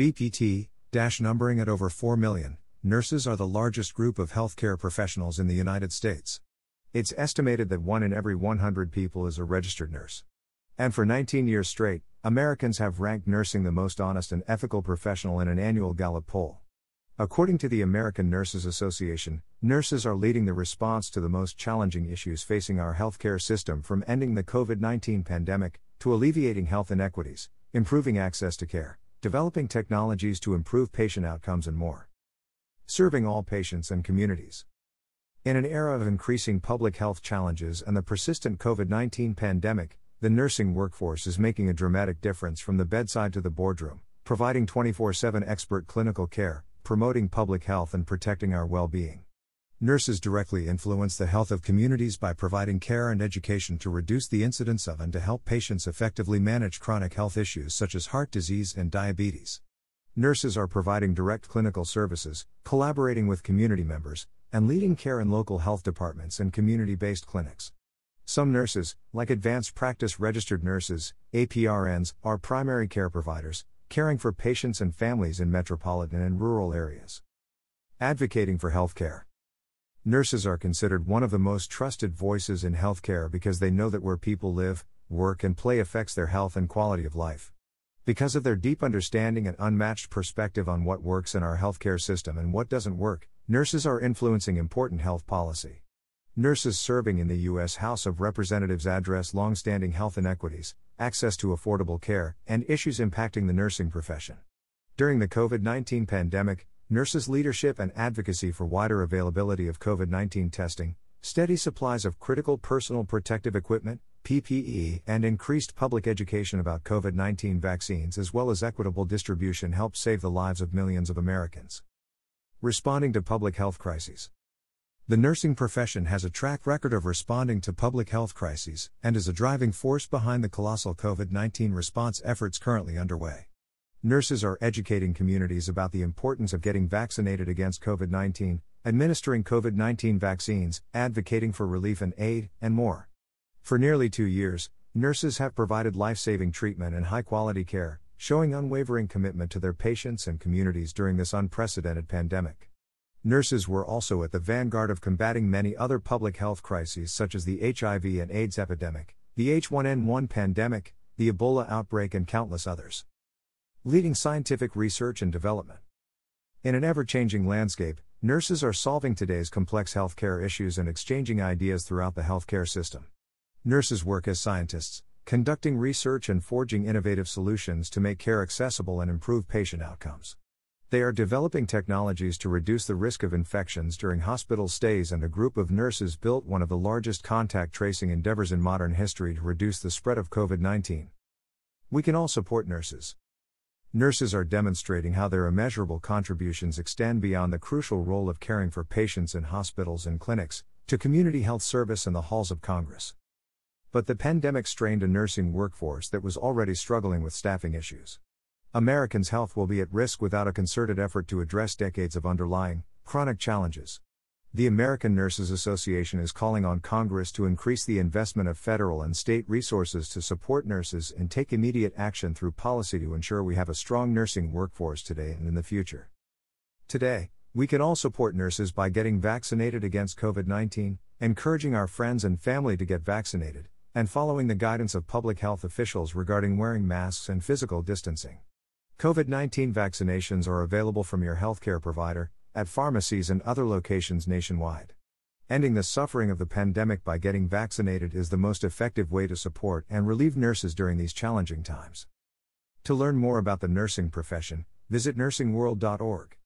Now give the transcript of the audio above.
BPT, dash numbering at over 4 million, nurses are the largest group of healthcare professionals in the United States. It's estimated that 1 in every 100 people is a registered nurse. And for 19 years straight, Americans have ranked nursing the most honest and ethical professional in an annual Gallup poll. According to the American Nurses Association, nurses are leading the response to the most challenging issues facing our healthcare system from ending the COVID 19 pandemic to alleviating health inequities, improving access to care, developing technologies to improve patient outcomes, and more. Serving all patients and communities. In an era of increasing public health challenges and the persistent COVID 19 pandemic, the nursing workforce is making a dramatic difference from the bedside to the boardroom, providing 24 7 expert clinical care, promoting public health, and protecting our well being. Nurses directly influence the health of communities by providing care and education to reduce the incidence of and to help patients effectively manage chronic health issues such as heart disease and diabetes. Nurses are providing direct clinical services, collaborating with community members, and leading care in local health departments and community based clinics. Some nurses, like advanced practice registered nurses, APRNs, are primary care providers, caring for patients and families in metropolitan and rural areas. Advocating for healthcare. Nurses are considered one of the most trusted voices in healthcare because they know that where people live, work, and play affects their health and quality of life. Because of their deep understanding and unmatched perspective on what works in our healthcare system and what doesn't work, nurses are influencing important health policy. Nurses serving in the U.S. House of Representatives address long-standing health inequities, access to affordable care, and issues impacting the nursing profession. During the COVID 19 pandemic, nurses' leadership and advocacy for wider availability of COVID 19 testing, steady supplies of critical personal protective equipment, PPE, and increased public education about COVID 19 vaccines as well as equitable distribution helped save the lives of millions of Americans. Responding to public health crises. The nursing profession has a track record of responding to public health crises and is a driving force behind the colossal COVID 19 response efforts currently underway. Nurses are educating communities about the importance of getting vaccinated against COVID 19, administering COVID 19 vaccines, advocating for relief and aid, and more. For nearly two years, nurses have provided life saving treatment and high quality care, showing unwavering commitment to their patients and communities during this unprecedented pandemic. Nurses were also at the vanguard of combating many other public health crises such as the HIV and AIDS epidemic, the H1N1 pandemic, the Ebola outbreak, and countless others. Leading scientific research and development. In an ever changing landscape, nurses are solving today's complex healthcare issues and exchanging ideas throughout the healthcare system. Nurses work as scientists, conducting research and forging innovative solutions to make care accessible and improve patient outcomes. They are developing technologies to reduce the risk of infections during hospital stays, and a group of nurses built one of the largest contact tracing endeavors in modern history to reduce the spread of COVID 19. We can all support nurses. Nurses are demonstrating how their immeasurable contributions extend beyond the crucial role of caring for patients in hospitals and clinics, to community health service and the halls of Congress. But the pandemic strained a nursing workforce that was already struggling with staffing issues. Americans' health will be at risk without a concerted effort to address decades of underlying, chronic challenges. The American Nurses Association is calling on Congress to increase the investment of federal and state resources to support nurses and take immediate action through policy to ensure we have a strong nursing workforce today and in the future. Today, we can all support nurses by getting vaccinated against COVID 19, encouraging our friends and family to get vaccinated, and following the guidance of public health officials regarding wearing masks and physical distancing. COVID 19 vaccinations are available from your healthcare provider, at pharmacies and other locations nationwide. Ending the suffering of the pandemic by getting vaccinated is the most effective way to support and relieve nurses during these challenging times. To learn more about the nursing profession, visit nursingworld.org.